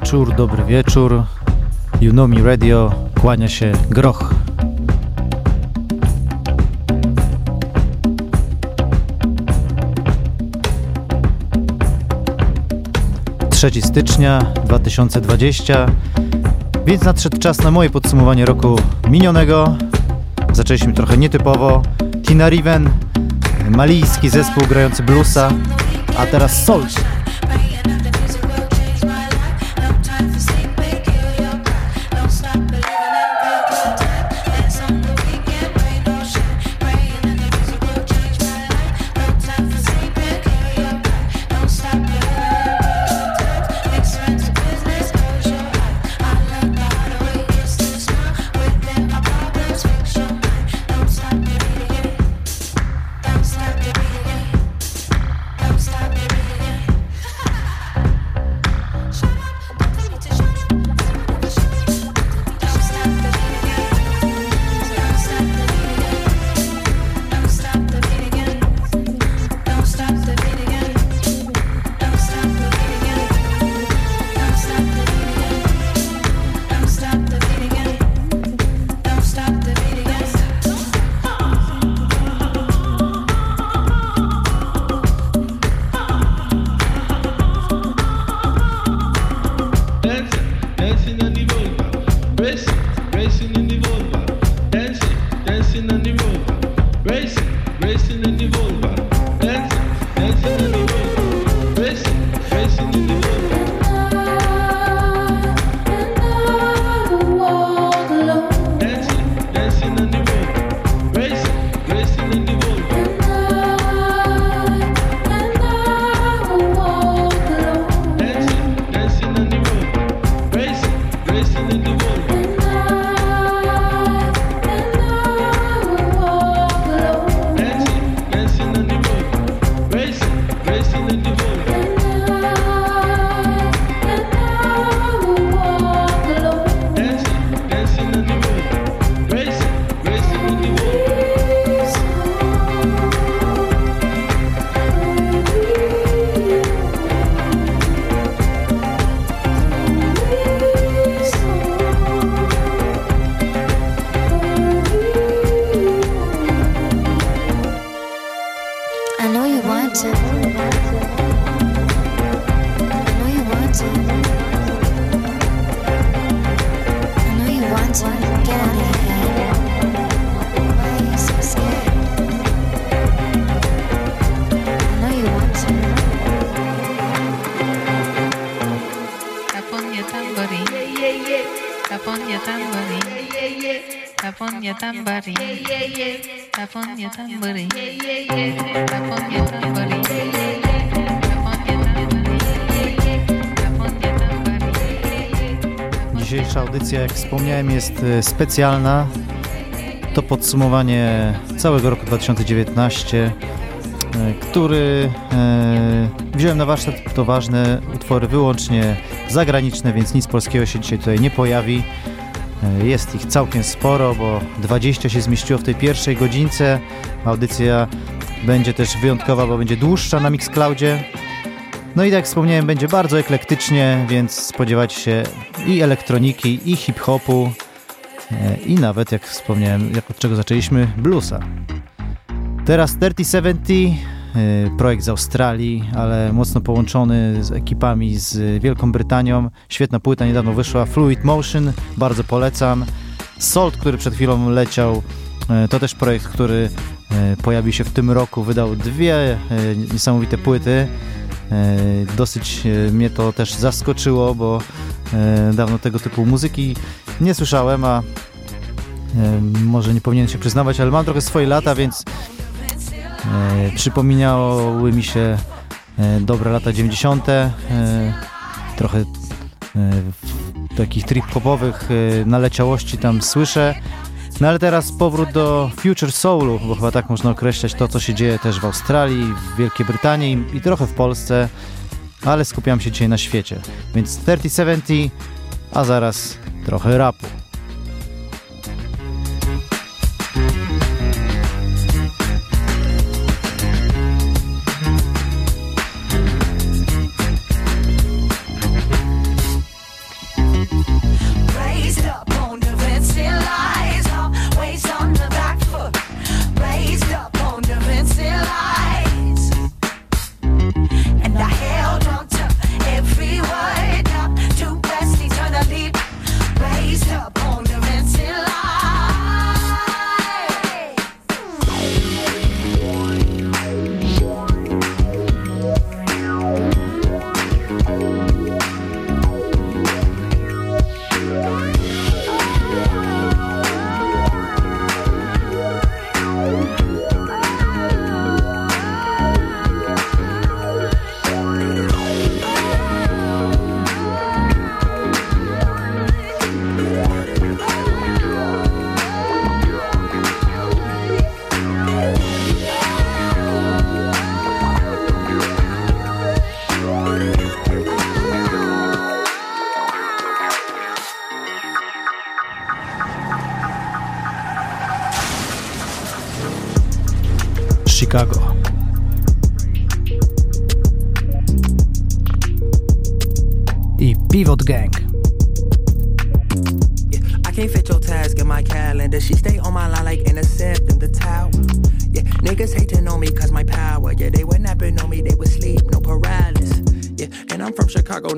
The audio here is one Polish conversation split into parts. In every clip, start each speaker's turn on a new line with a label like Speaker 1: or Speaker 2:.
Speaker 1: wieczór, dobry wieczór. Me radio, kłania się Groch. Trzeci stycznia 2020, więc nadszedł czas na moje podsumowanie roku minionego. Zaczęliśmy trochę nietypowo. Tina Riven, malijski zespół grający bluesa, a teraz Salt wspomniałem, jest e, specjalna. To podsumowanie całego roku 2019, e, który e, wziąłem na warsztat. To ważne utwory wyłącznie zagraniczne, więc nic polskiego się dzisiaj tutaj nie pojawi. Jest ich całkiem sporo, bo 20 się zmieściło w tej pierwszej godzince. Audycja będzie też wyjątkowa, bo będzie dłuższa na Mixcloudzie.
Speaker 2: No i tak wspomniałem, będzie bardzo eklektycznie, więc spodziewać się i elektroniki, i hip-hopu, e, i nawet, jak wspomniałem, jak od czego zaczęliśmy, bluesa. Teraz 3070, e, projekt z Australii, ale mocno połączony z ekipami z Wielką Brytanią. Świetna płyta niedawno wyszła, Fluid Motion, bardzo polecam. Salt, który przed chwilą leciał, e, to też projekt, który pojawił się w tym roku, wydał dwie niesamowite płyty. E, dosyć e, mnie to też zaskoczyło, bo e, dawno tego typu muzyki nie słyszałem, a może nie powinienem się przyznawać, ale mam trochę swoje lata, więc przypominały mi się dobre lata 90. Trochę takich trip-hopowych naleciałości tam słyszę. No ale teraz powrót do Future Soulu, bo chyba tak można określać to, co się dzieje też w Australii, w Wielkiej Brytanii i trochę w Polsce, ale skupiam się dzisiaj na świecie. Więc 3070, a zaraz trochę rapu.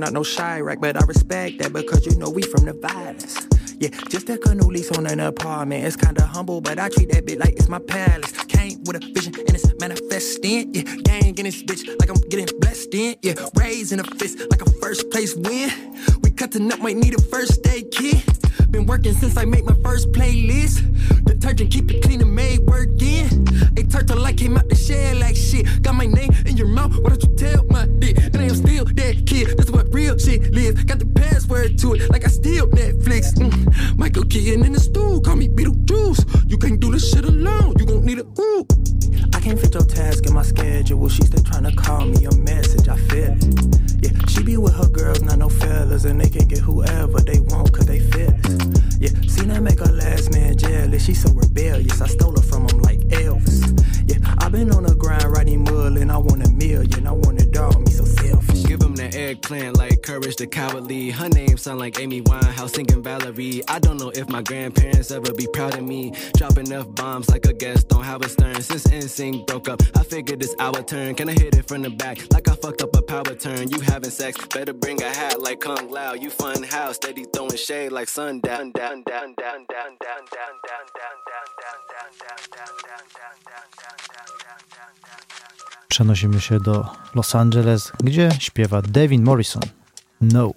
Speaker 3: Not no Chirac, but I respect that because you know we from the violence. Yeah, just a canoe lease on an apartment. It's kinda humble, but I treat that bit like it's my palace. Came with a vision and it's manifesting. Yeah, gang in this bitch like I'm getting blessed in. Yeah, raising a fist like a first place win. We cutting up, might need a first aid kit. Been working since I made my first playlist. The detergent, keep it clean and made working. A turtle like came out the shell like shit. Got my name in your mouth, why don't you tell my dick? And I am still that kid, that's what real shit lives. Got the password to it, like I steal Netflix. Mm. Michael Keaton in the stool, call me Beetlejuice. You can't do this shit alone, you gon' need a ooh. I can't fit your task in my schedule. She still trying to call me a message, I feel it. Yeah, she be with her girls, not no fellas, and they can get whoever they want, cause they fit it. Yeah, seen her make her last man jealous. She so rebellious. I stole her from him like Elvis. Yeah, i been on the grind writing mud, and I want a million. I want it all. Me so selfish.
Speaker 4: Give him that eggplant like courage the cowardly. Her name sound like Amy Winehouse singing Valerie. I don't know if my grandparents ever be proud of me. Dropping enough bombs like a guest on Howard Stern. Since NSYNC broke up, I figured it's our turn. Can I hit it from the back like I fucked up a power turn? You having sex? Better bring a hat like Kung Lao. You fun house, steady throwing shade like sundown. Down.
Speaker 2: Przenosimy się do Los Angeles, gdzie śpiewa Devin Morrison. No.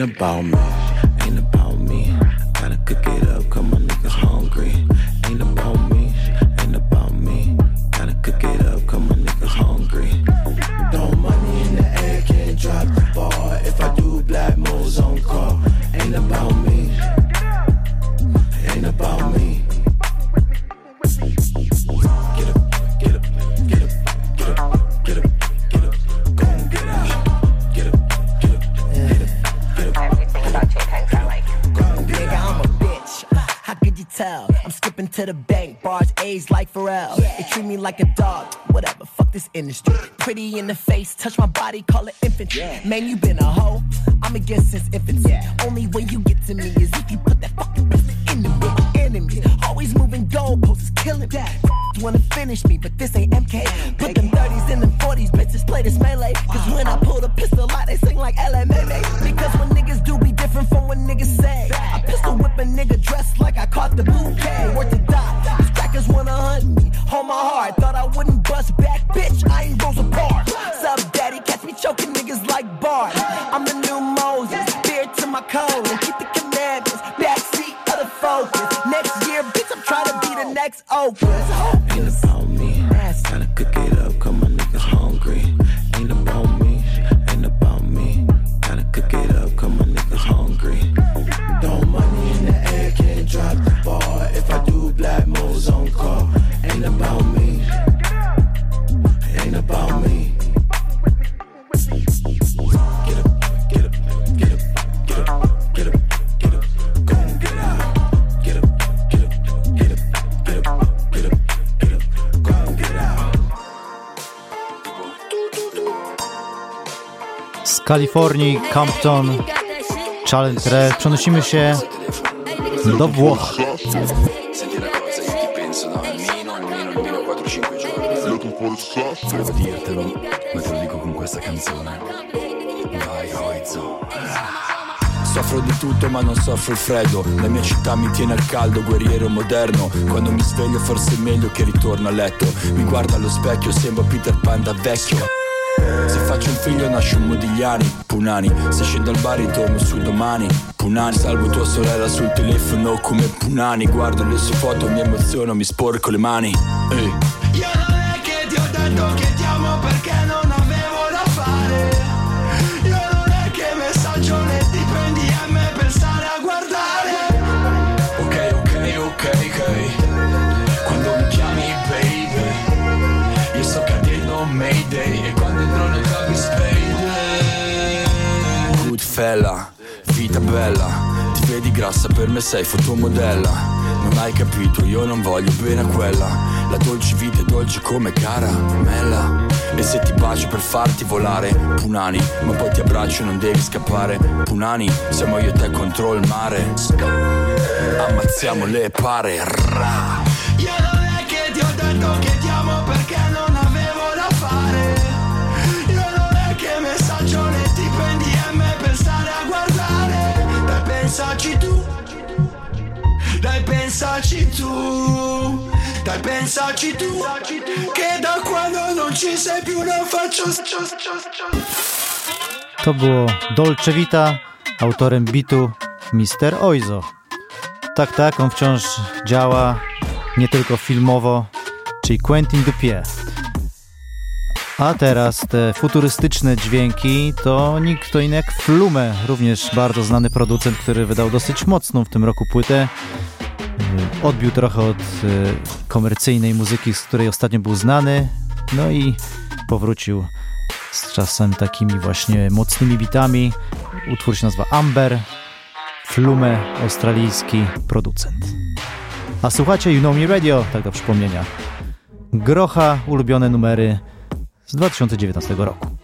Speaker 5: about me.
Speaker 6: like
Speaker 7: a dog. Whatever, fuck this industry. Pretty in the face, touch my body, call it infantry. Yeah. Man, you been a hoe. I'm against since infancy. Yeah. Only way you get to me is if you put that fucking pistol in me. Enemies always moving goalposts, killing that. You wanna finish me, but this ain't MK. Put them 30s in the 40s, bitches play this melee. Cause when I pull the pistol out, they sing like L M M A. Because when niggas do be different from what niggas say. I pistol whip a nigga dressed like I caught the blue bitch, I ain't Rosa Parks. Sub daddy, catch me choking niggas like Bart. I'm the new Moses, beard to my code. Keep the commandments, backseat of the focus. Next year, bitch, I'm trying to be the next Oprah.
Speaker 5: Ain't about me, trying to cook it up, come on.
Speaker 2: Kalifornii, Compton, Challenge Red. Przenosimy się do Włoch.
Speaker 6: Volevo dirtelo, ma te lo dico con questa canzone. Vai, Oizo.
Speaker 8: Soffro di tutto ma non soffro il freddo La mia città mi tiene al caldo, guerriero moderno Quando mi sveglio forse è meglio che ritorno a letto Mi guardo allo specchio, sembro Peter Pan da vecchio figlio nasce un Modigliani, Punani. Se scendo al bar ritorno su domani Punani. Salvo tua sorella sul telefono come Punani. Guardo le sue foto, mi emoziono, mi sporco le mani. Ehi.
Speaker 9: Io non è che ti ho detto che ti amo perché non avevo da fare. Io non è che messaggio né ti prendi a me per stare a guardare.
Speaker 8: Ok, ok, ok, ok. Quando mi chiami baby Io sto cadendo Mayday E quando entro nel Goodfella, vita bella. Ti vedi grassa per me sei fotomodella. Non hai capito, io non voglio bene a quella. La dolce vita è dolce come caramella. E se ti bacio per farti volare Punani, ma poi ti abbraccio e non devi scappare. Punani, siamo io e te contro il mare. Ammazziamo le pare Ra.
Speaker 9: Dai pensaci tu Dai pensaci tu Dai pensaci tu Che da quando non ci sei più non faccio
Speaker 2: To było Dolce Vita, autorem bitu Mr. Oizo. Tak, tak, on wciąż działa nie tylko filmowo, czyli Quentin Dupieux. A teraz te futurystyczne dźwięki to nikt kto inny jak Flume, również bardzo znany producent, który wydał dosyć mocną w tym roku płytę. Y, Odbił trochę od y, komercyjnej muzyki, z której ostatnio był znany, no i powrócił z czasem takimi właśnie mocnymi bitami. Utwór się nazywa Amber, Flume, australijski producent. A słuchacie You Know Me Radio, tak do przypomnienia. Grocha, ulubione numery z 2019 roku.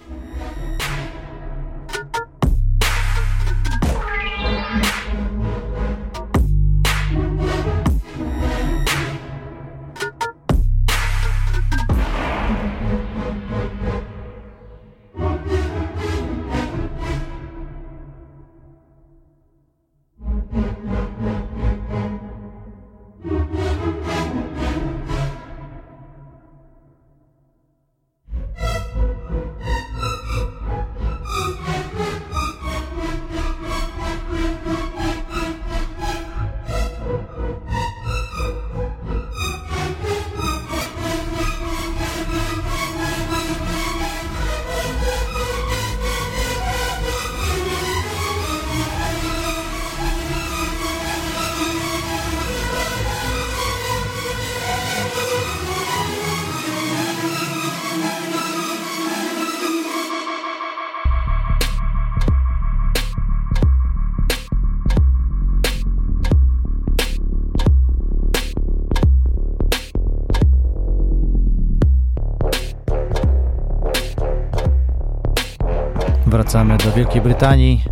Speaker 2: Wracamy do Wielkiej Brytanii.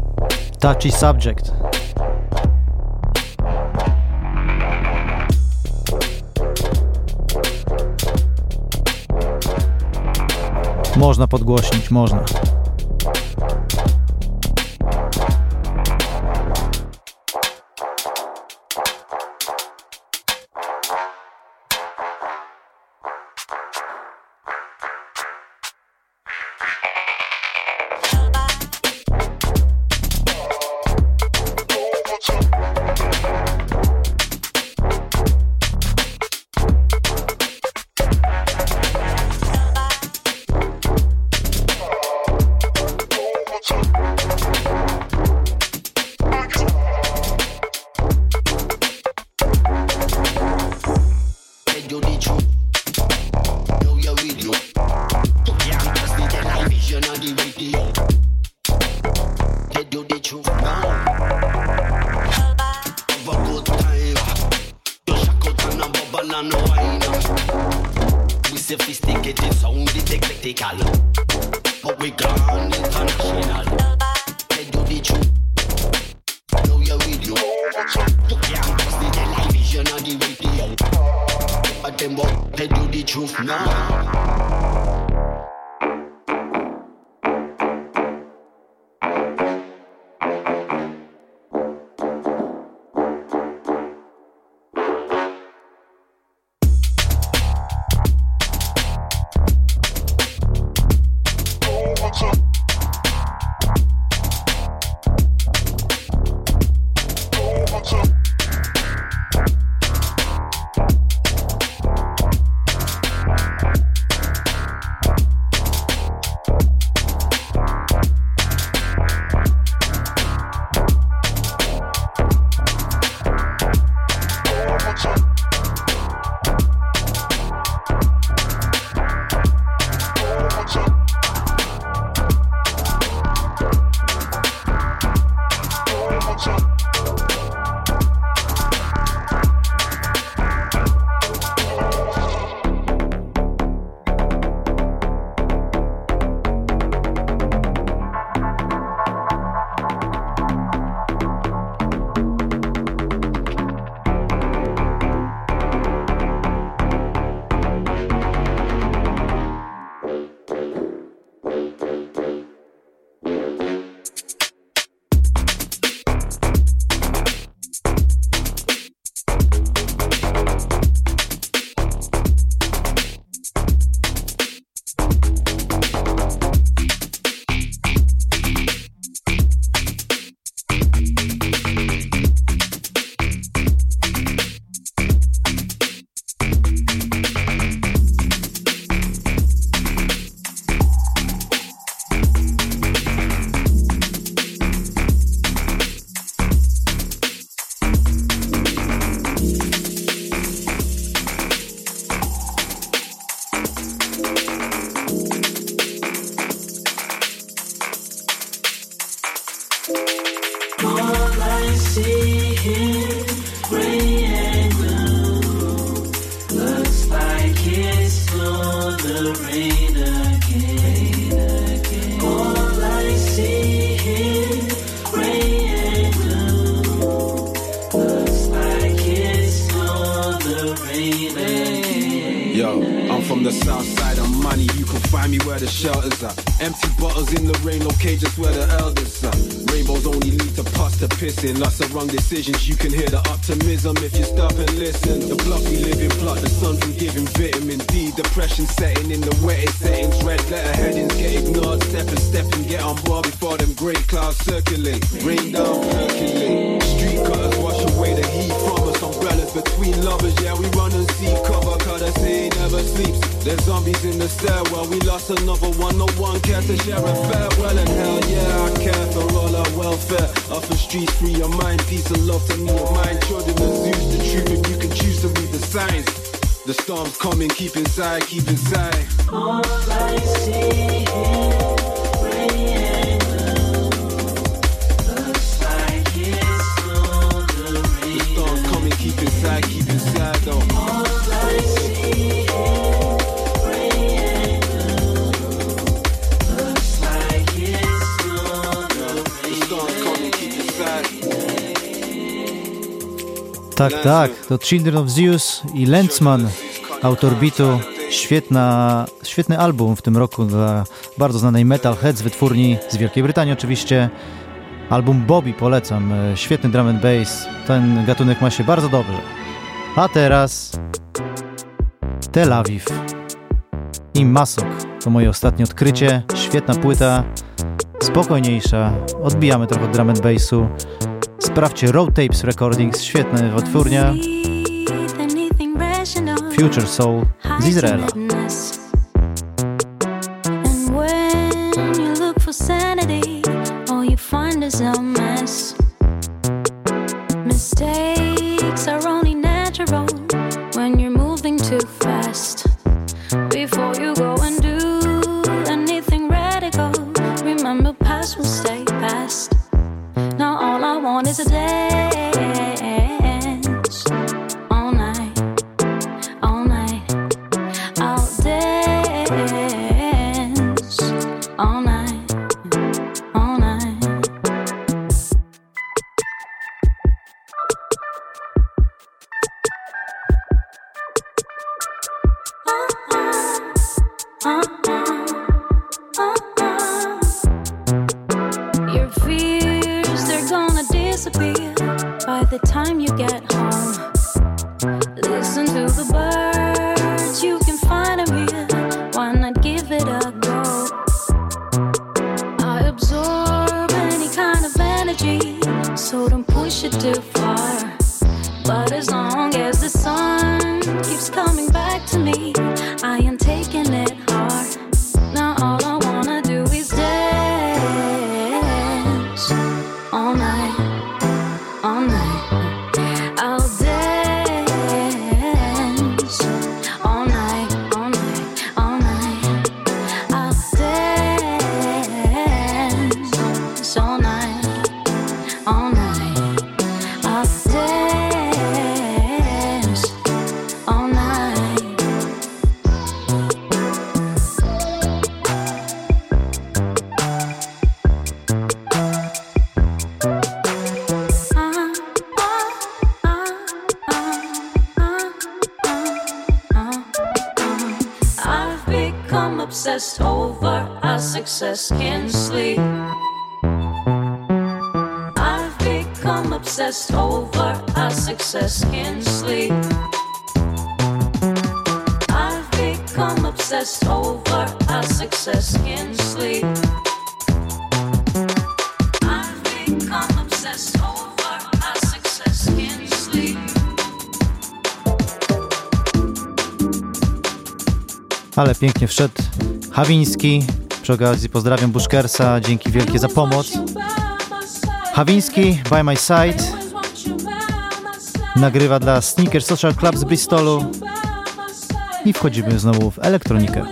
Speaker 2: Touchy Subject. Można podgłośnić, można.
Speaker 10: Decisions, you can hear the optimism if you stop and listen. The block we live in, plot the sun from giving vitamin D. Depression setting in the wettest settings. Red letter headings get ignored. Step and step and get on board before them grey clouds circulate. Rain down, percolate. Street cutters wash away the heat from us. Umbrellas between lovers, yeah, we run and see cover. They say never sleeps. There's zombies in the stairwell. We lost another one, no one cares to share a farewell. And hell yeah, I for all our welfare. Off the streets, free your mind, peace and love to me and mine. Children of Zeus, the truth, if you can choose to read the signs.
Speaker 11: The
Speaker 10: storm's coming, keep inside, keep inside.
Speaker 11: All I see is
Speaker 2: Tak, tak, to Children of Zeus i Lenzman, autor bitu. Świetna, świetny album w tym roku dla bardzo znanej Metalhead z wytwórni z Wielkiej Brytanii oczywiście. Album Bobby polecam, świetny drum and bass, ten gatunek ma się bardzo dobrze. A teraz Tel Awiw i Masok. To moje ostatnie odkrycie, świetna płyta, spokojniejsza, odbijamy trochę od drum and bassu. Sprawdźcie Road Tapes Recordings, świetna wytwórnia. Future Soul z Izraela.
Speaker 1: When you look for sanity, all you find is a mess. Pięknie wszedł Hawiński, Przy okazji pozdrawiam Bushkersa, dzięki wielkie za pomoc. Hawiński, By My Side, nagrywa dla Sneaker Social Club z Bristolu i wchodzimy znowu w elektronikę.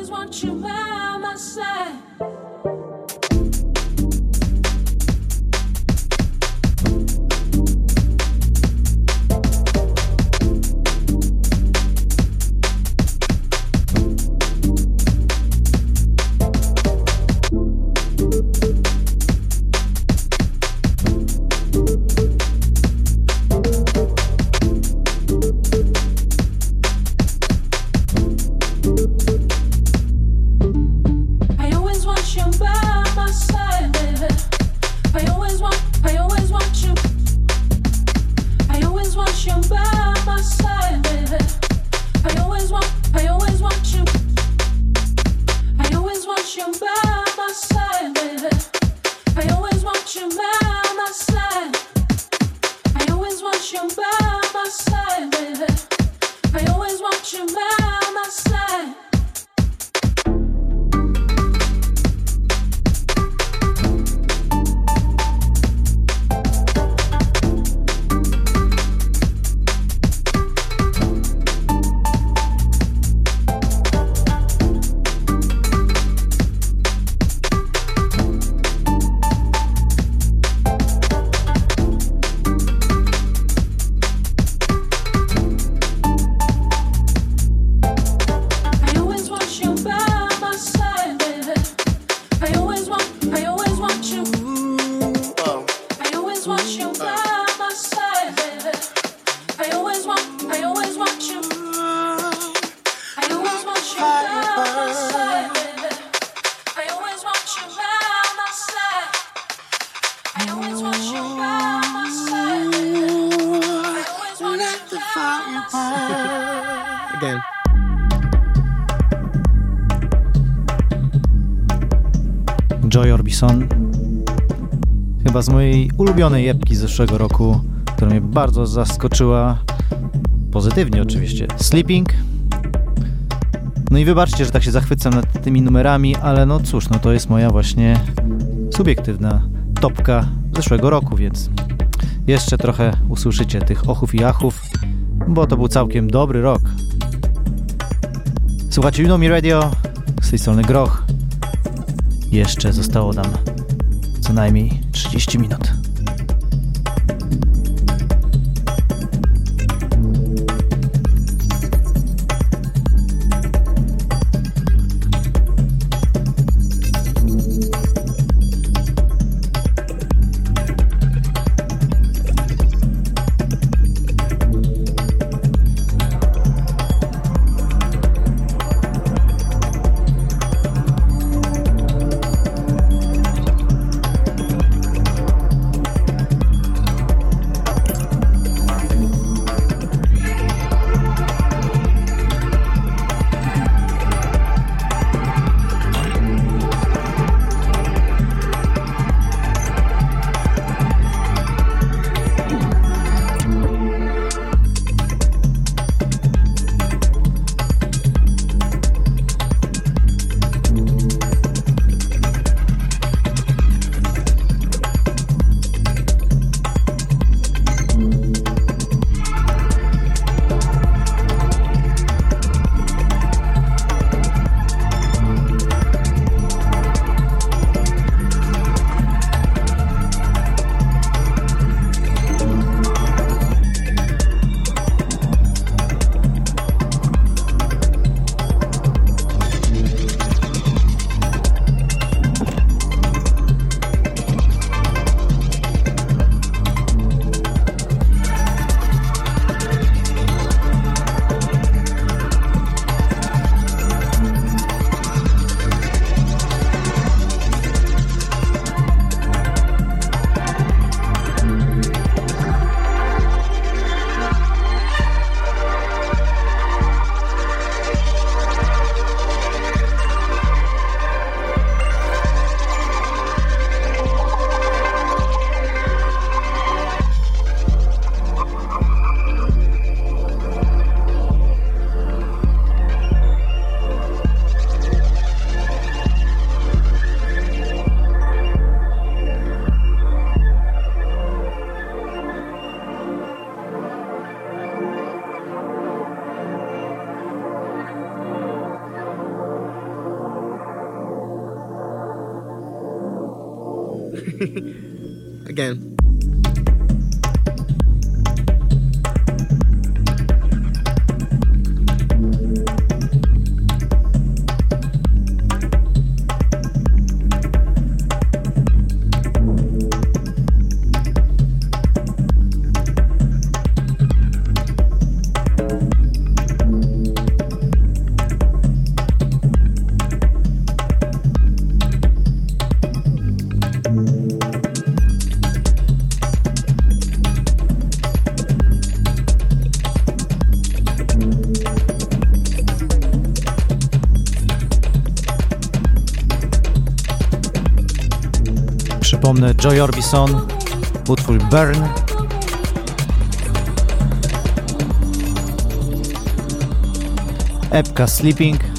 Speaker 1: Ulubionej epki z zeszłego roku, która mnie bardzo zaskoczyła. Pozytywnie oczywiście. Sleeping. No i wybaczcie, że tak się zachwycam nad tymi numerami, ale no cóż, no to jest moja właśnie subiektywna topka zeszłego roku, więc jeszcze trochę usłyszycie tych ochów i achów, bo to był całkiem dobry rok. Słuchajcie, Me Radio, z tej strony Groch. Jeszcze zostało nam co najmniej 30 minut.
Speaker 2: Przypomnę Joy Orbison, utwór Burn. Epka Sleeping.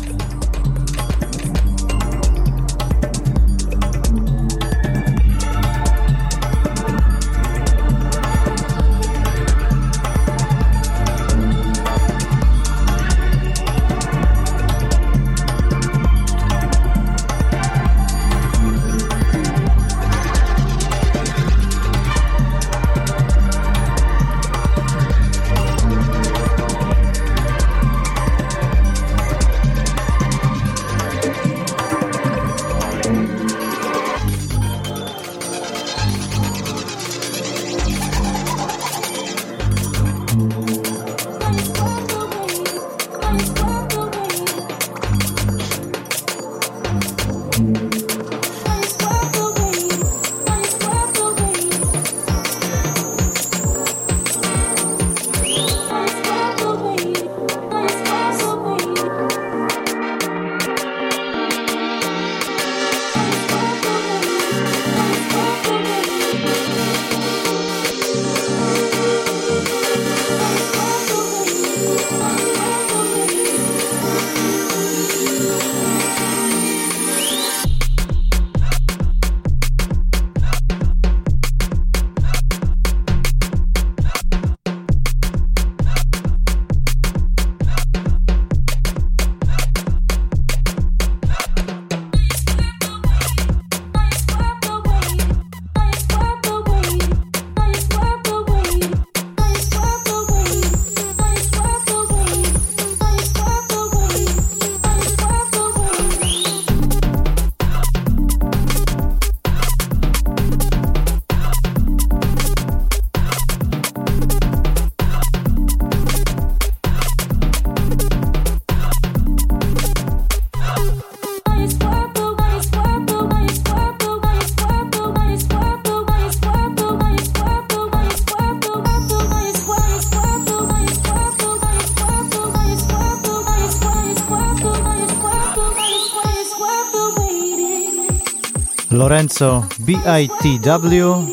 Speaker 2: Lorenzo BITW.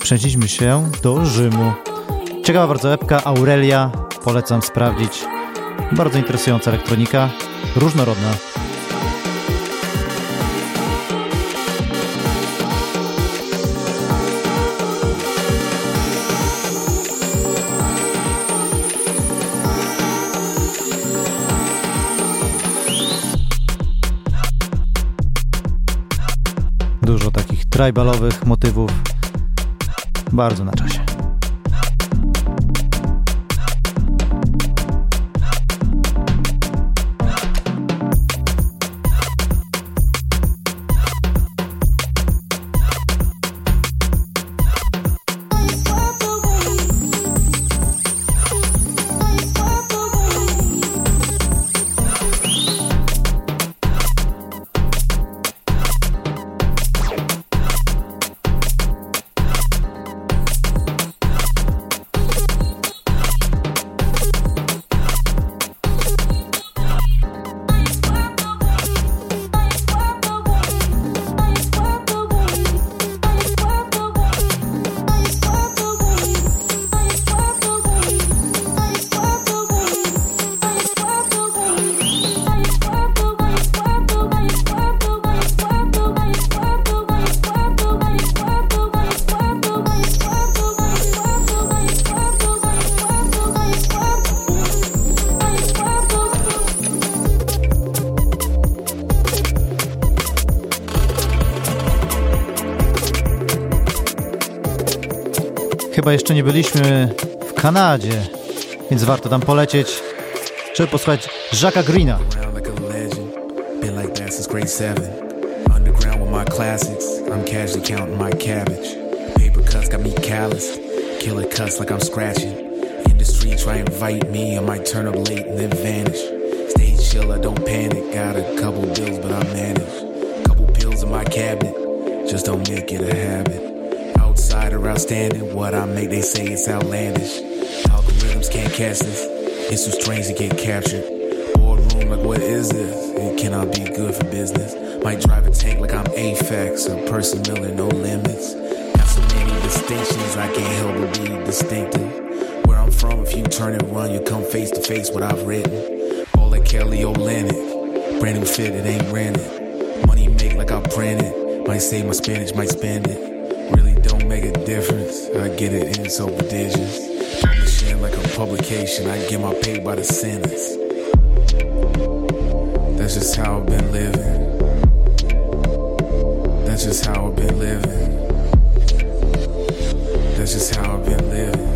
Speaker 2: Przenieśliśmy się do Rzymu. Ciekawa bardzo epka Aurelia. Polecam sprawdzić. Bardzo interesująca elektronika. Różnorodna. Tribalowych motywów. Bardzo na czasie.
Speaker 12: Chyba jeszcze nie byliśmy w Kanadzie, więc warto tam polecieć, żeby posłuchać Jacka Greena. Industry try invite me, I might turn up late and then vanish. Stay chill, I don't panic. Got a couple bills, but I manage. Couple pills in my cabinet, just don't make it a habit outstanding. What I make, they say it's outlandish. Algorithms can't catch this. It's too strange to get captured. Boardroom, like what is this? It cannot be good for business. Might drive a tank like I'm AFAX or Percy Miller, no limits. Got so many distinctions, I can't help but be distinctive. Where I'm from, if you turn and run, you come face to face what I've written. All like Kelly Olynyk. Brand new fit, it ain't rented. Money make like I print it. Might save my spinach, might spend it a difference. I get it in so prodigious. Publishing like a publication, I get my pay by the sentence. That's just how I've been living. That's just how I've been living. That's just how I've been living.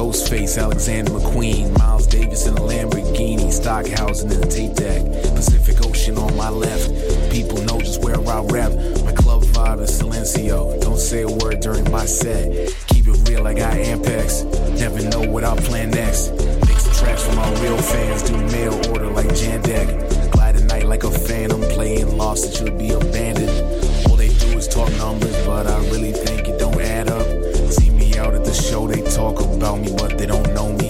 Speaker 12: Ghostface, Alexander McQueen, Miles Davis in a Lamborghini, Stockhouse in a tape deck, Pacific Ocean on my left. People know just where I rap. My club vibe is Silencio. Don't say a word during my set. Keep it real, I got Ampex. Never know what I'll plan next. Mix tracks for my real fans. Do mail order like Jandeck. Glide at night like a phantom. Playing lost, it should be abandoned. All they do is talk numbers, but I really think talk about me, but they don't know me.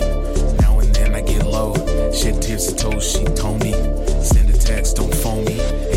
Speaker 12: Now and then I get low, shit tips to toes, she told me. Send a text, don't phone me.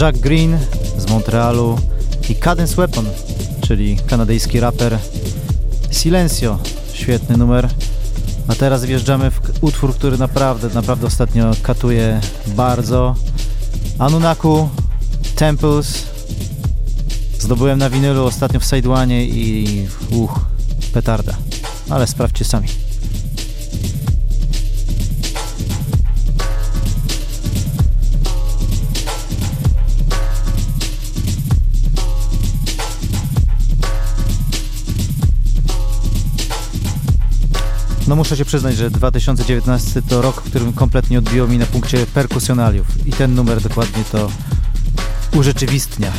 Speaker 12: Jacques Green z Montrealu i Cadence Weapon, czyli kanadyjski raper Silencio. Świetny numer. A teraz wjeżdżamy w utwór, który naprawdę, naprawdę ostatnio katuje bardzo. Anunaku, Temples. Zdobyłem na winylu ostatnio w Sidełanie i uch, petarda. Ale sprawdźcie sami. No muszę się przyznać, że 2019 to rok, w którym kompletnie odbiło mi na punkcie perkusjonaliów i ten numer dokładnie to urzeczywistnia.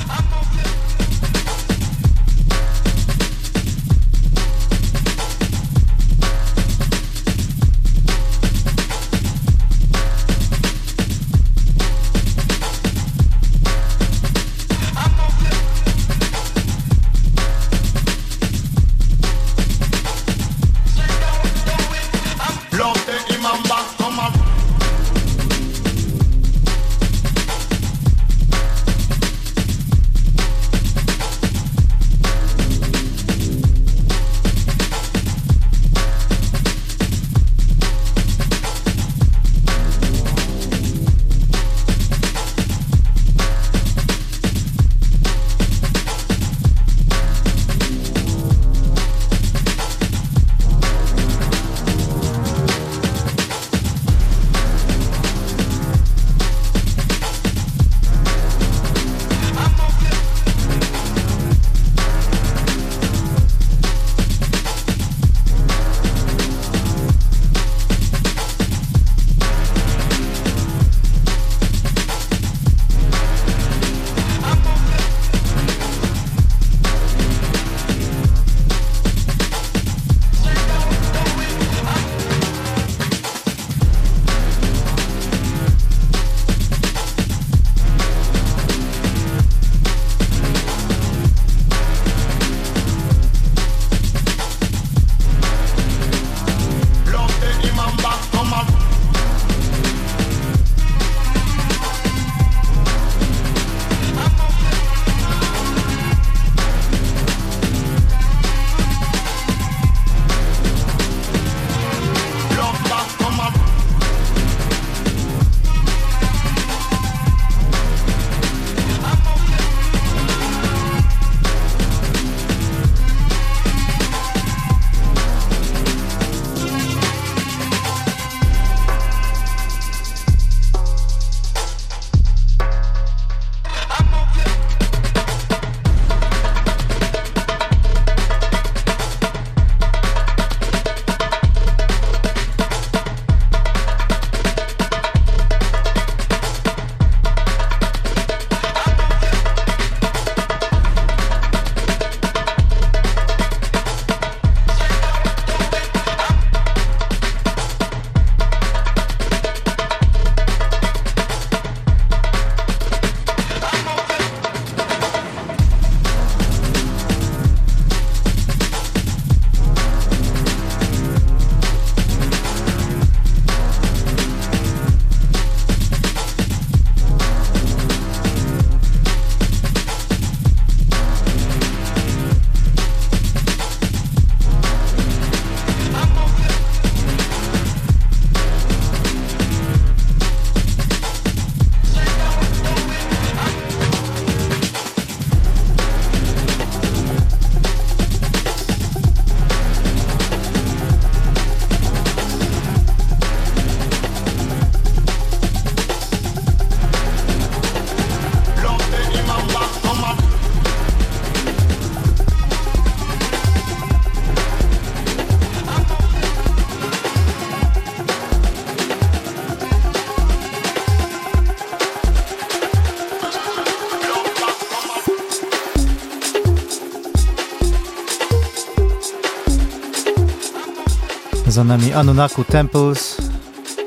Speaker 2: Za nami Anunaku Temples,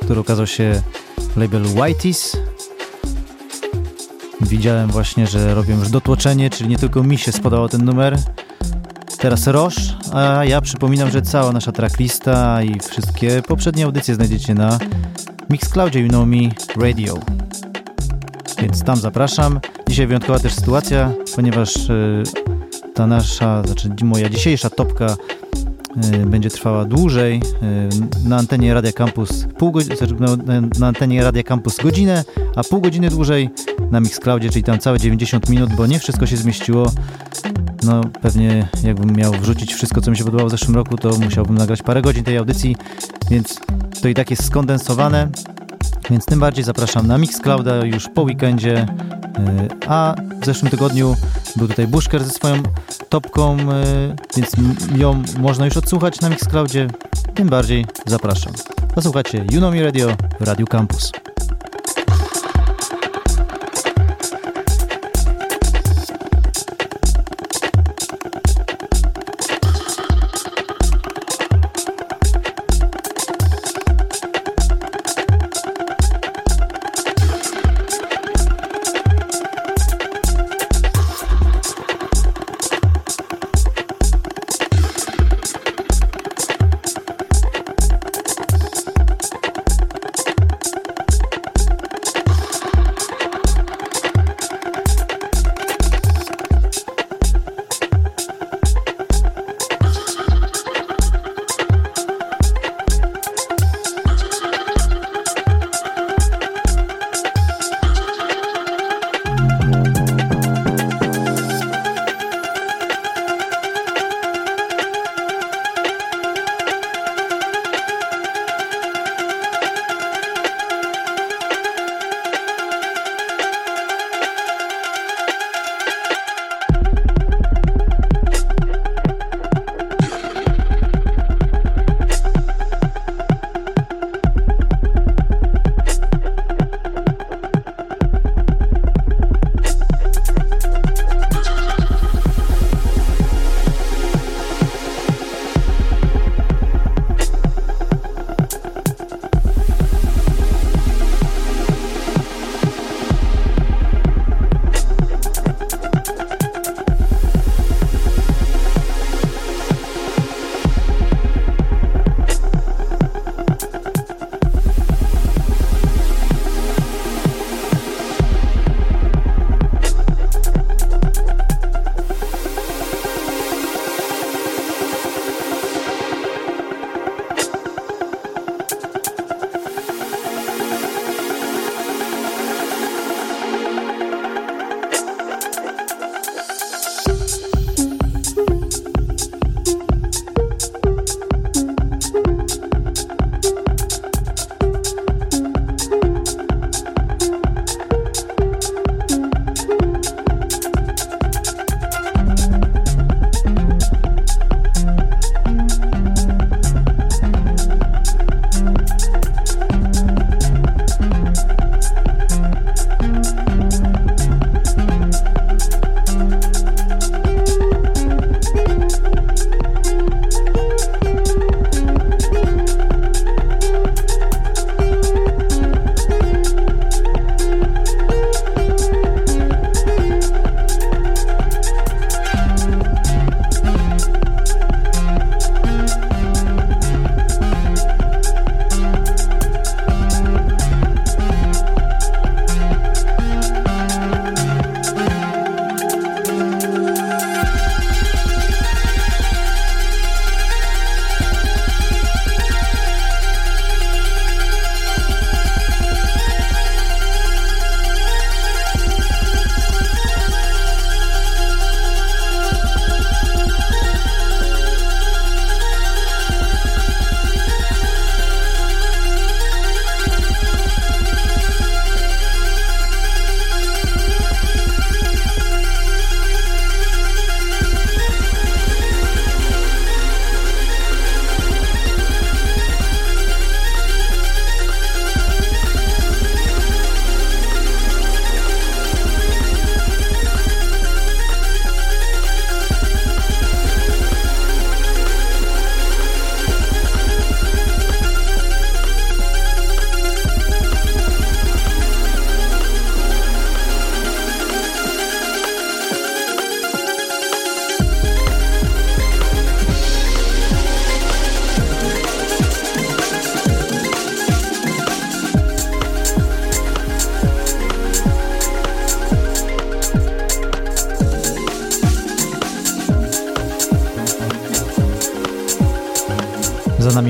Speaker 2: który okazał się label Whiteys. Widziałem właśnie, że robią już dotłoczenie, czyli nie tylko mi się spodobał ten numer. Teraz Roche, a ja przypominam, że cała nasza tracklista i wszystkie poprzednie audycje znajdziecie na Mixcloudzie You Know Me Radio. Więc tam zapraszam. Dzisiaj wyjątkowa też sytuacja, ponieważ y, ta nasza, znaczy moja dzisiejsza topka będzie trwała dłużej. Y, na antenie Radia Campus pół godziny, znaczy na antenie Radia Campus godzinę, a pół godziny dłużej na Mixcloudzie, czyli tam całe 90 minut, bo nie wszystko się zmieściło. No pewnie jakbym miał wrzucić wszystko, co mi się podobało w zeszłym roku, to musiałbym nagrać parę godzin tej audycji, więc to i tak jest skondensowane. Więc tym bardziej zapraszam na Mixclouda już po weekendzie, y, a w zeszłym tygodniu był tutaj Bushker ze swoją topką, y, więc ją można już odsłuchać na Mixcloudzie. Tym bardziej zapraszam. Know Me Radio w Radio Campus.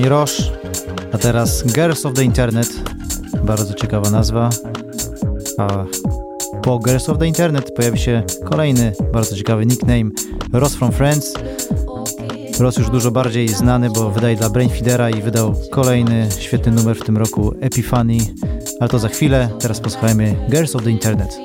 Speaker 1: Nami Roche, a teraz Girls of the Internet. Bardzo ciekawa nazwa. A po Girls of the Internet pojawi się kolejny bardzo ciekawy nickname Ross from Friends. Ross już dużo bardziej znany, bo wydaje dla Brainfeedera i wydał kolejny świetny numer w tym roku Epiphany, ale to za chwilę. Teraz posłuchajmy Girls of the Internet.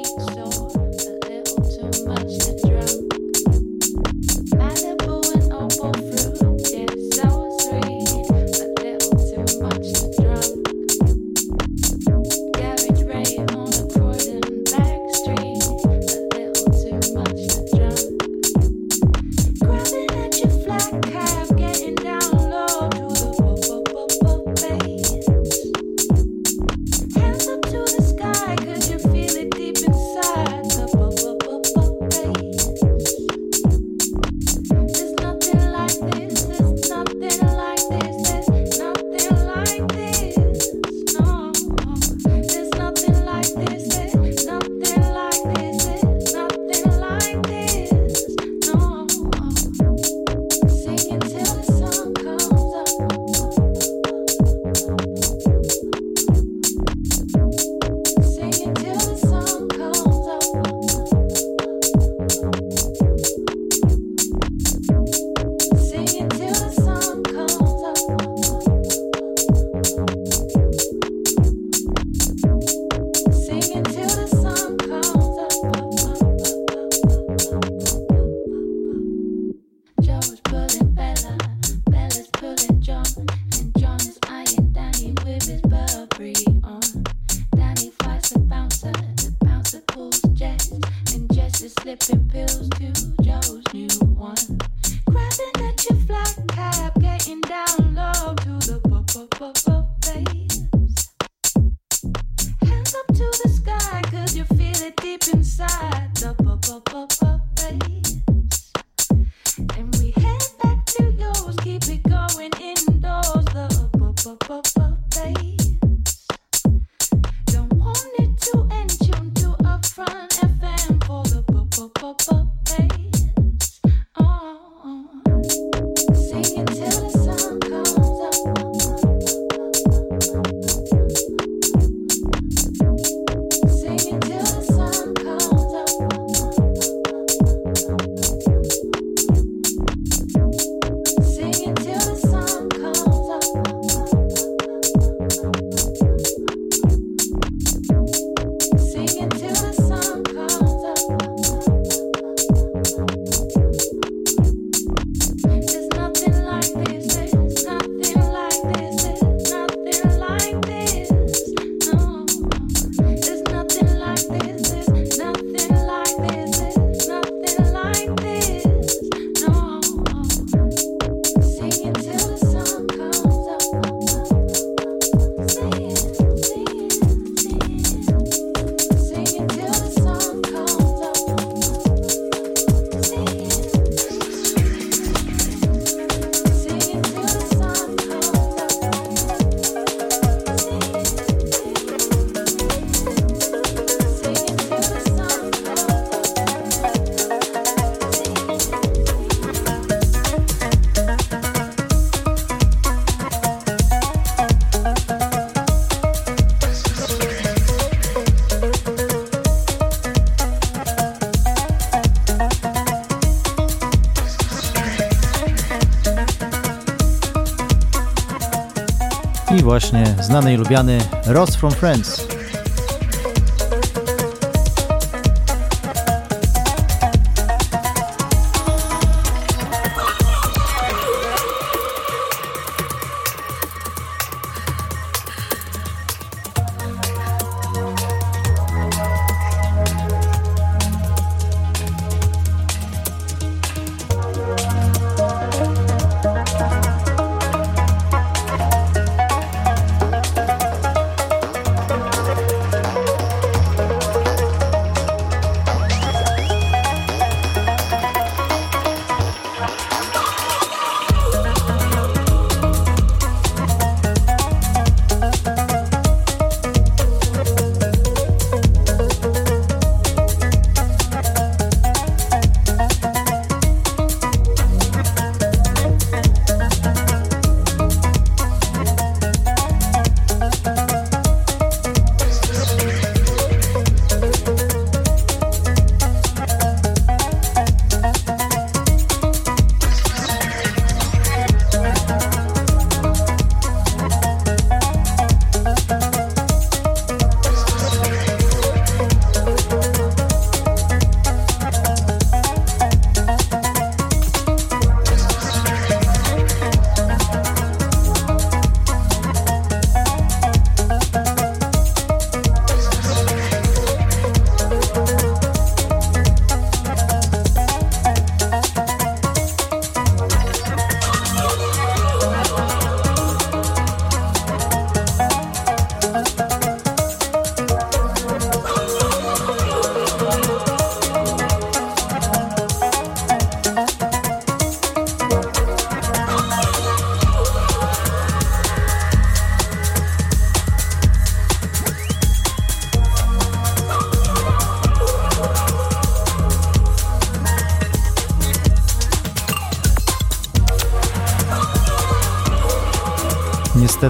Speaker 1: Właśnie znany i lubiany Ross from Friends.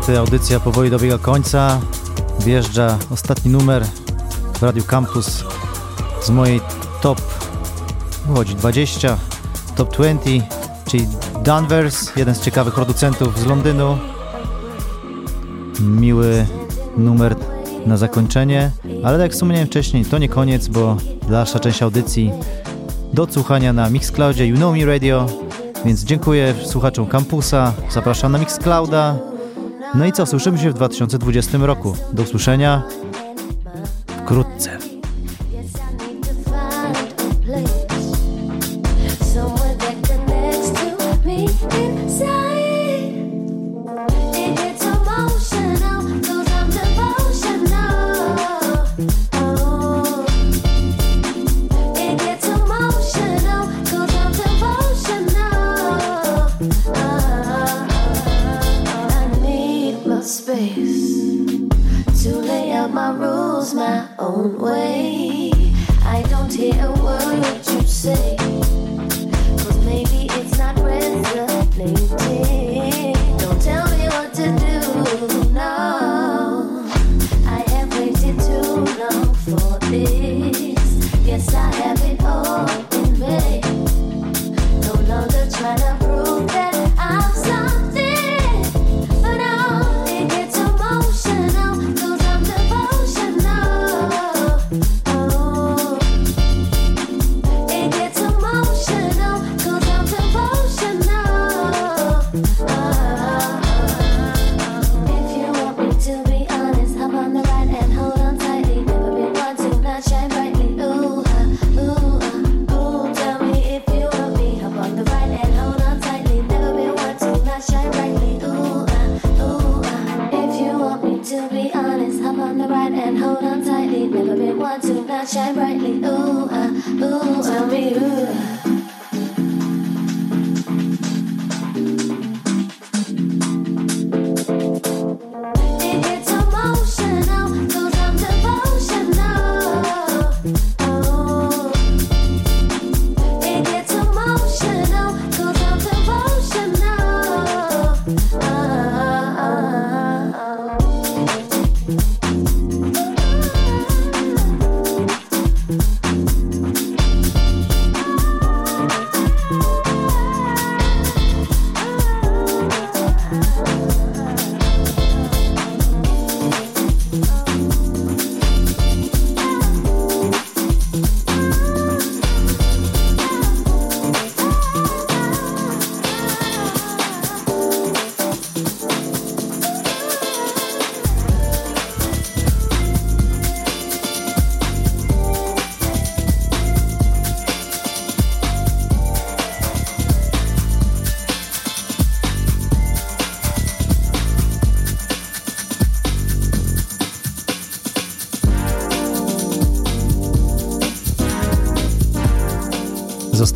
Speaker 13: Niestety audycja powoli dobiega końca. Wjeżdża ostatni numer w Radio Campus z mojej top chodzi 20, top 20, czyli Danvers, jeden z ciekawych producentów z Londynu. Miły numer na zakończenie, ale tak jak wspomniałem wcześniej, to nie koniec, bo dalsza część audycji do odsłuchania na Mixcloudzie You Know Me Radio, więc dziękuję słuchaczom Campusa, zapraszam na Mixclouda. No i co, słyszymy się w 2020 roku. Do usłyszenia wkrótce.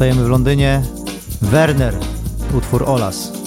Speaker 13: Zostajemy w Londynie. Werner, utwór Olas.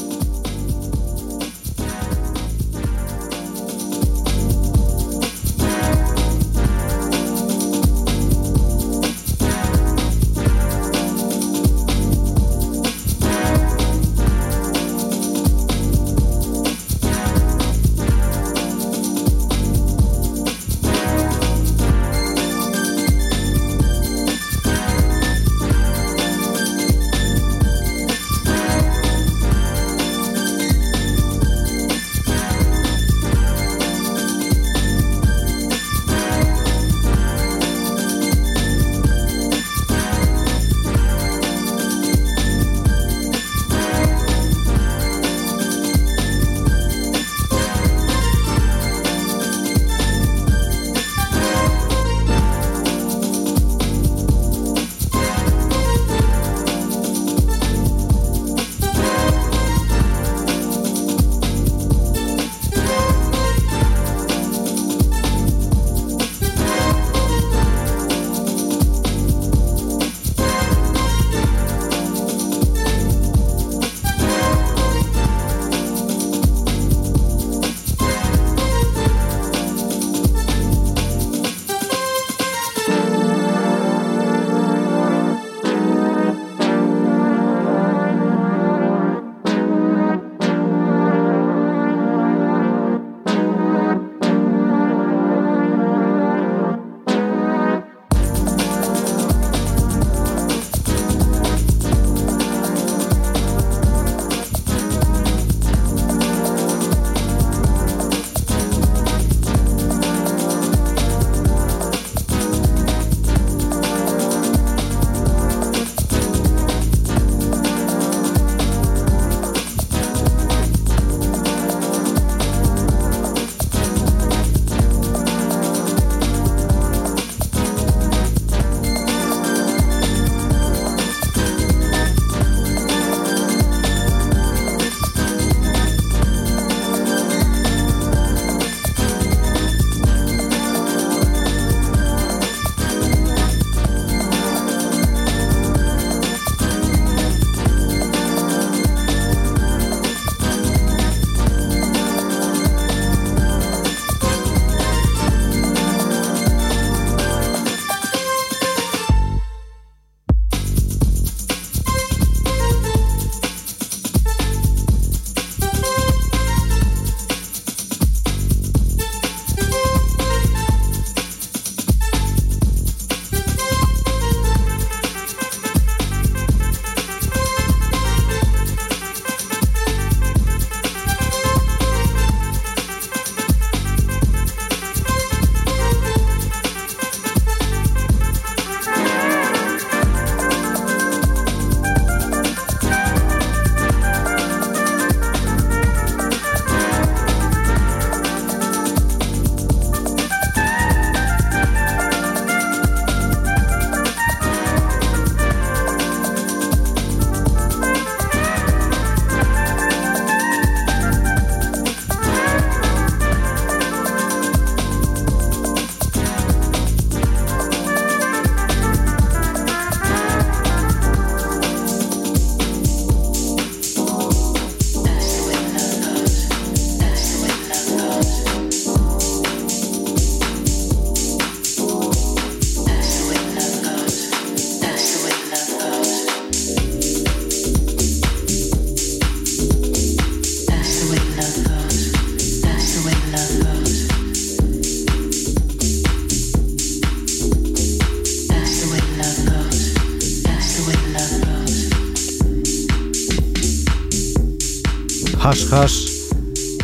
Speaker 2: Hash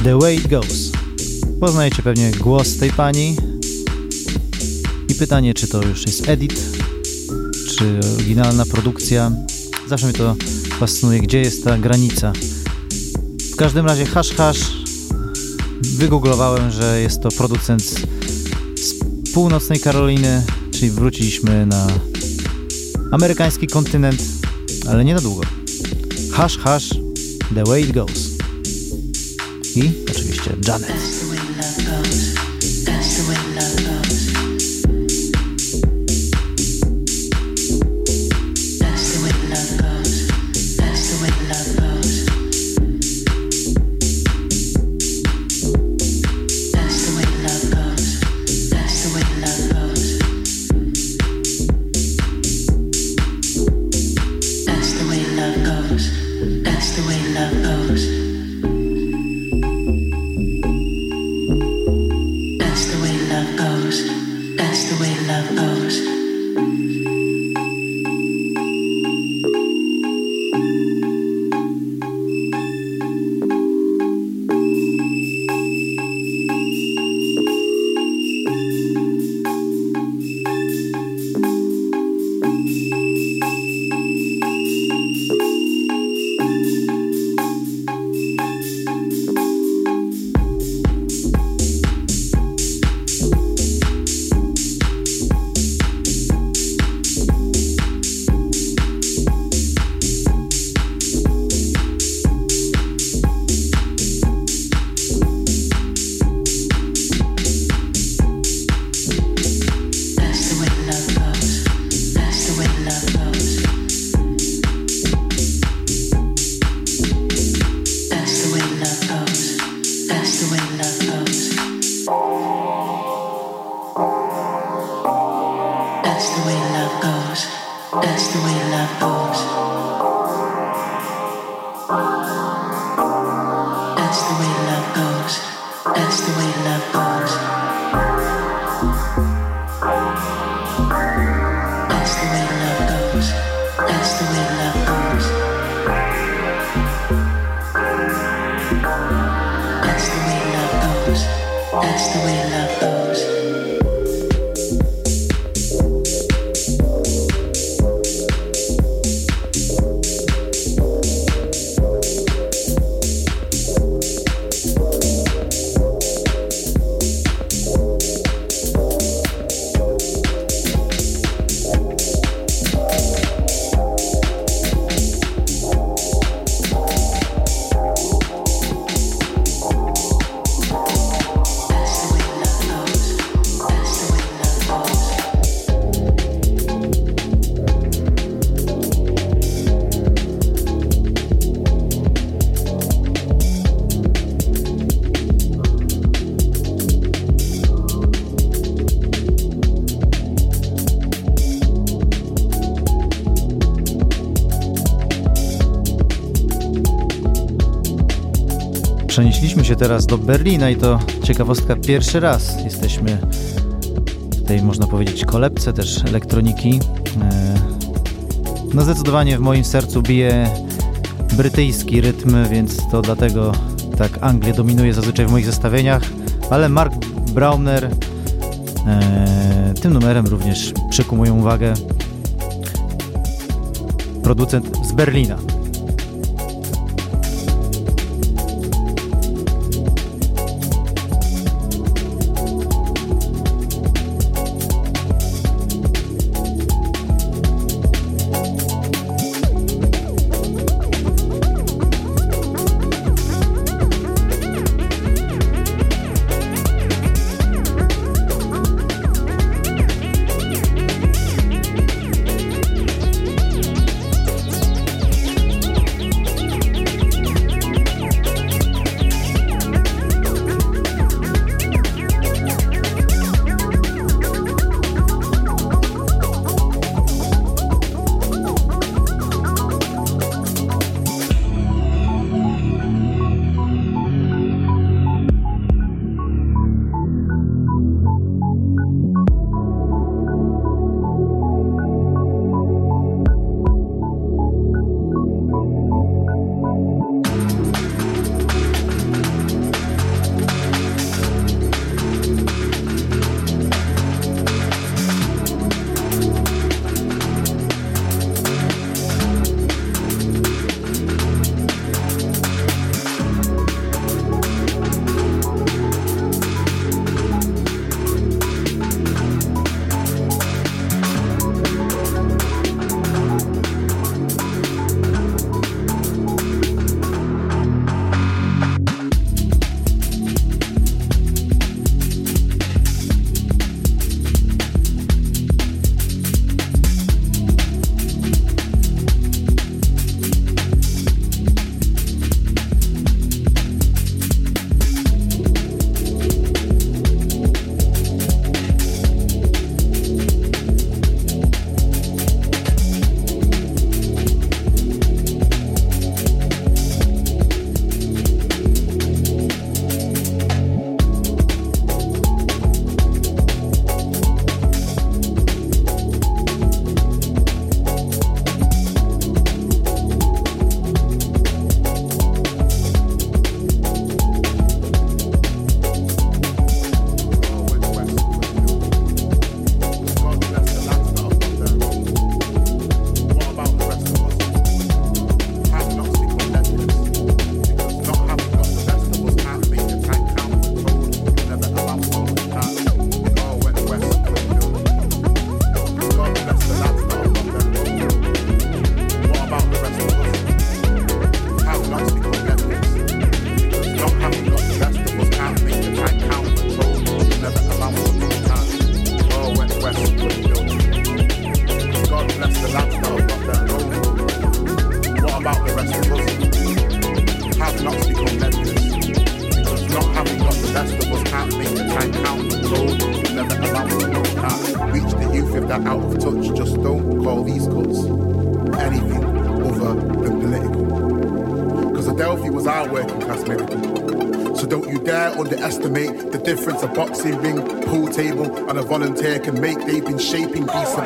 Speaker 2: The Way It Goes. Poznajecie pewnie głos tej pani i pytanie, czy to już jest edit, czy oryginalna produkcja. Zawsze mnie to fascynuje, gdzie jest ta granica. W każdym razie Hash Hash wygooglowałem, że jest to producent z północnej Karoliny, czyli wróciliśmy na amerykański kontynent, ale nie na długo. Hash Hash The Way It Goes. I oczywiście Janet. Się teraz do Berlina i to ciekawostka pierwszy raz. Jesteśmy w tej, można powiedzieć, kolebce też elektroniki. E, no zdecydowanie w moim sercu bije brytyjski rytm, więc to dlatego tak Anglia dominuje zazwyczaj w moich zestawieniach, ale Mark Brauner e, tym numerem również przykuł moją uwagę. Producent z Berlina.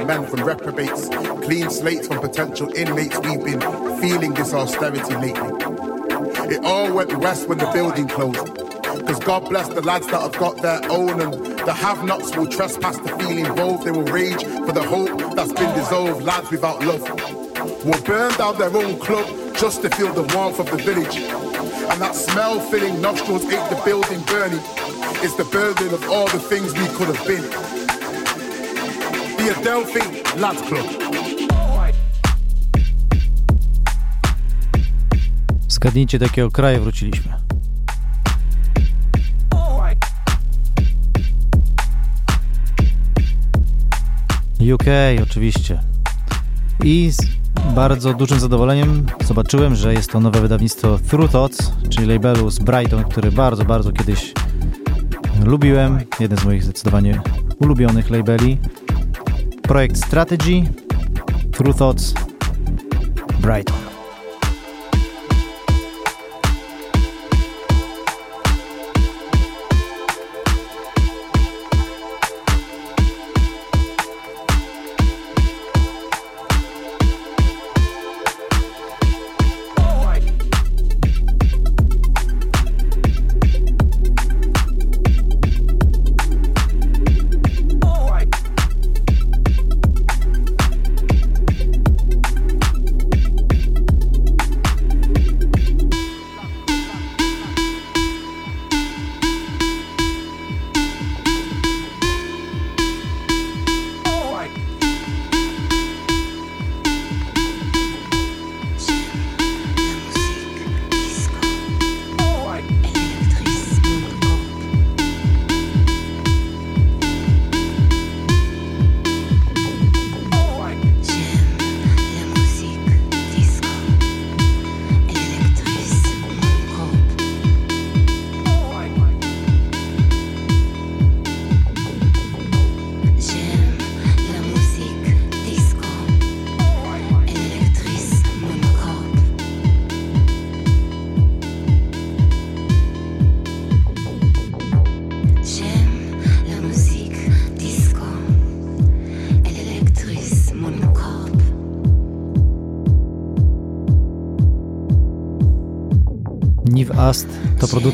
Speaker 14: Men from reprobates, clean slates from potential inmates. We've been feeling this austerity lately. It all went west when the building closed. Cause God bless the lads that have got their own and the have-nots will trespass the feeling bold. They will rage for the hope that's been dissolved. Lads without love will burn down their own club just to feel the warmth of the village. And that smell filling nostrils ain't the building burning. It's the building of all the things we could have been. The Adelphi Lads Club.
Speaker 2: Zgadnijcie, do jakiego kraju wróciliśmy. UK, oczywiście. I z bardzo dużym zadowoleniem zobaczyłem, że jest to nowe wydawnictwo Through Thoughts, czyli labelu z Brighton, który bardzo, bardzo kiedyś lubiłem. Jeden z moich zdecydowanie ulubionych labeli. Projekt Strategy, Through Thoughts, Brighton.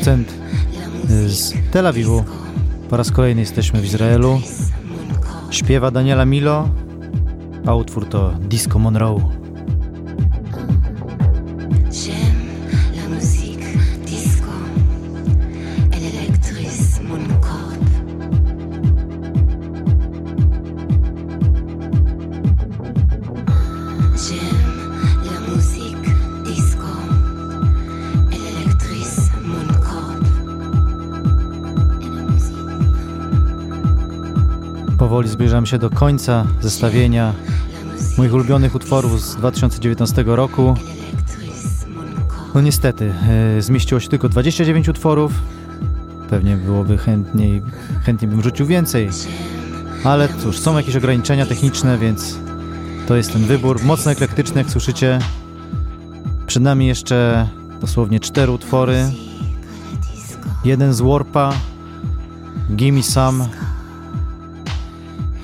Speaker 2: Producent z Tel Awiwu. Po raz kolejny jesteśmy w Izraelu. Śpiewa Daniela Milo, a utwór to Disco Monroe. Się do końca zestawienia moich ulubionych utworów z 2019 roku. No niestety, e, zmieściło się tylko 29 utworów. Pewnie byłoby chętniej, chętnie bym rzucił więcej. Ale cóż, są jakieś ograniczenia techniczne, więc to jest ten wybór. Mocno eklektyczny, jak słyszycie. Przed nami jeszcze dosłownie cztery utwory. Jeden z Warpa, Gimme Some,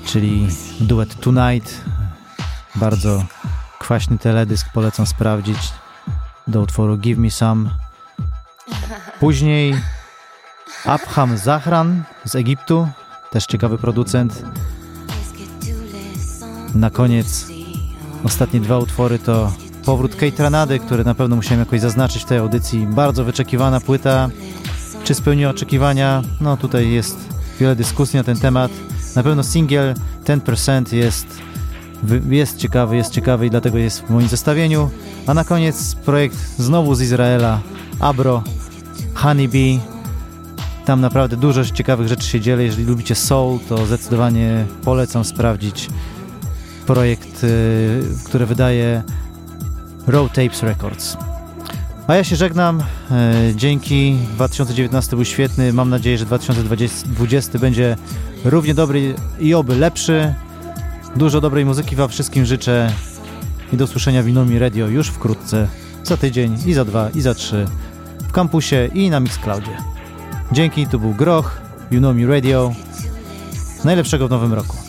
Speaker 2: czyli duet Tonight. Bardzo kwaśny teledysk, polecam sprawdzić do utworu Give Me Some. Później Abham Zahran z Egiptu, też ciekawy producent. Na koniec ostatnie dwa utwory to powrót Kate Ranady, który na pewno musiałem jakoś zaznaczyć w tej audycji. Bardzo wyczekiwana płyta. Czy spełni oczekiwania? No tutaj jest wiele dyskusji na ten temat. Na pewno singiel 10% jest, jest ciekawy, jest ciekawy i dlatego jest w moim zestawieniu. A na koniec projekt znowu z Izraela, Abro, Honeybee. Tam naprawdę dużo ciekawych rzeczy się dzieje. Jeżeli lubicie soul, to zdecydowanie polecam sprawdzić projekt, y, który wydaje Road Tapes Records. A ja się żegnam. E, dzięki. 2019 był świetny. Mam nadzieję, że 2020 będzie równie dobry i oby lepszy. Dużo dobrej muzyki Wam wszystkim życzę i do słyszenia w Inomi Radio już wkrótce, za tydzień i za dwa i za trzy w kampusie i na Mixcloudzie. Dzięki, tu był Groch, Unomi Radio. Najlepszego w nowym roku.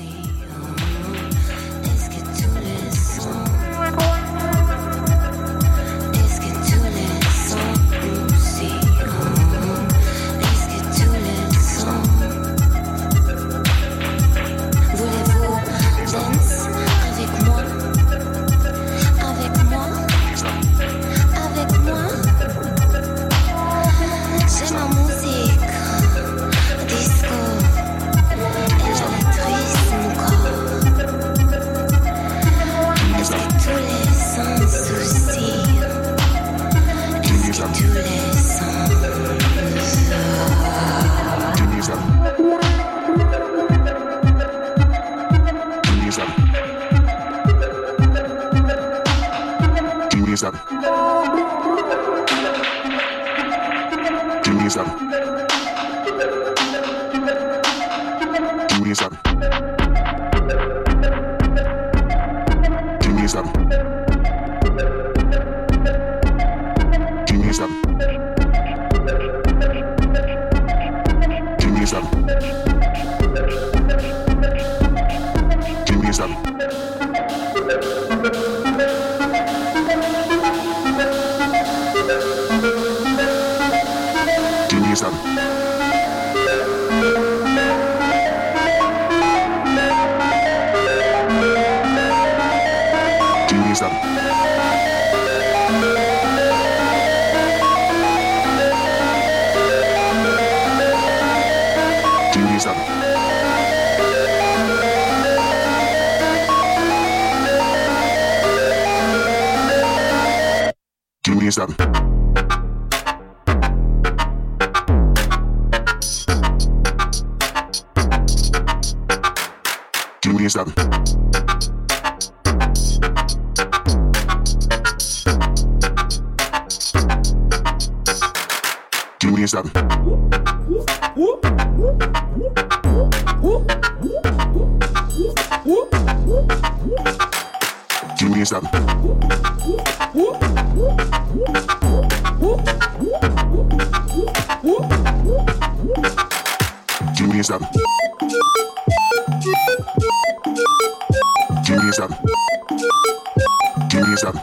Speaker 15: Judy up.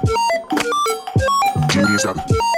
Speaker 15: Judy is
Speaker 1: up.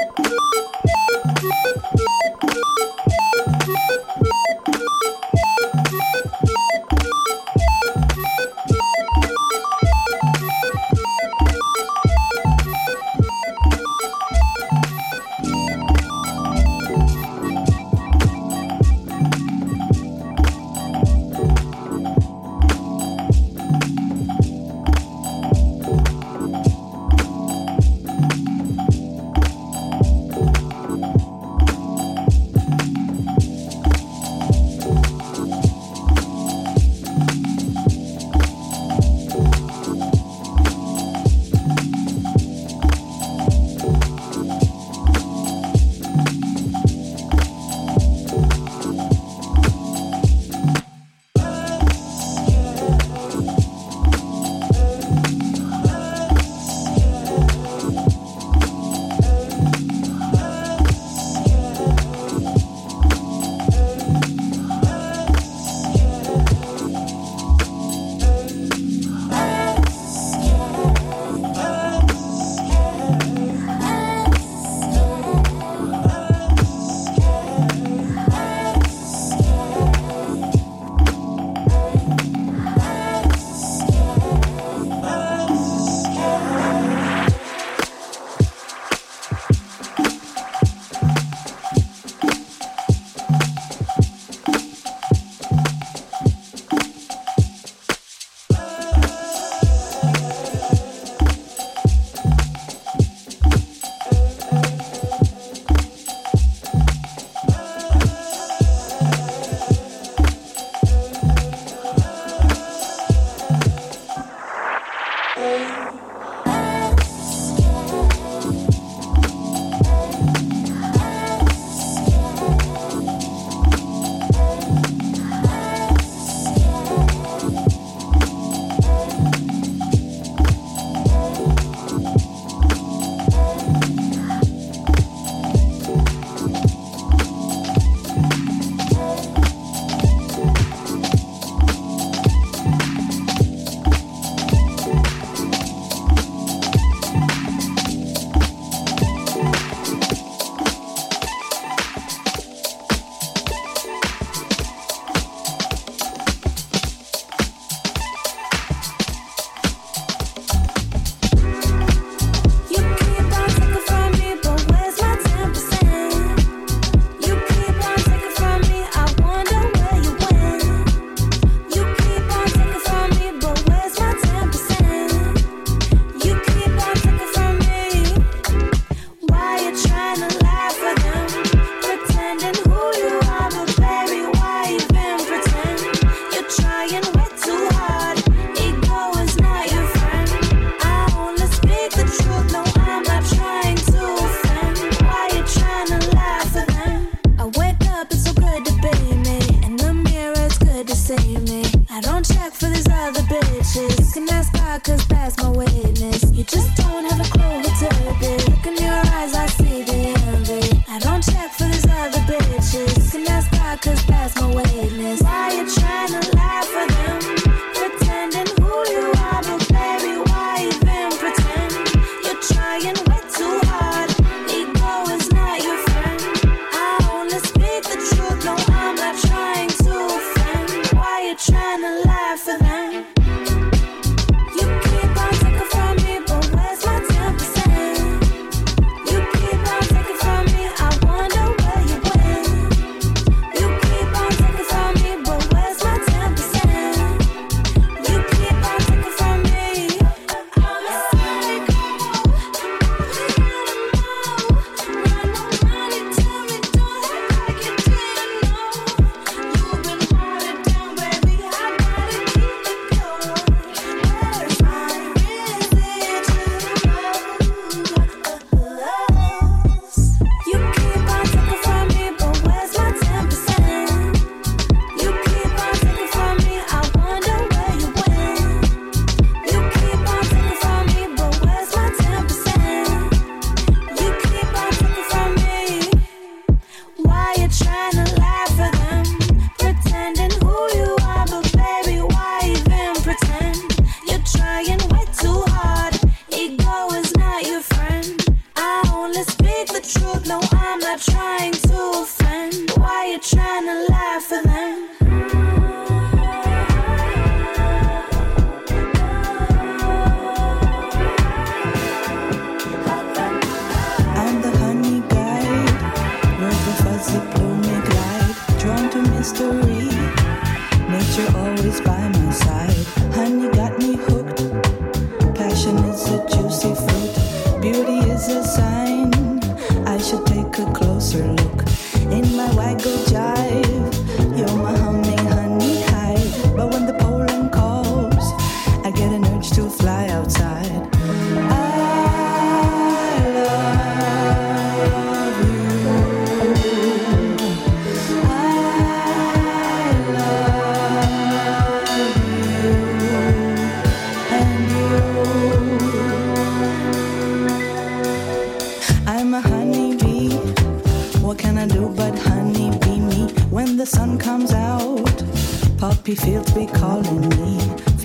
Speaker 1: in my white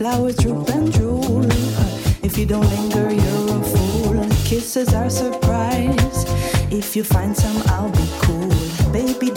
Speaker 1: flowers droop and drool. If you don't linger, you're a fool. Kisses are surprise. If you find some, I'll be cool. Baby,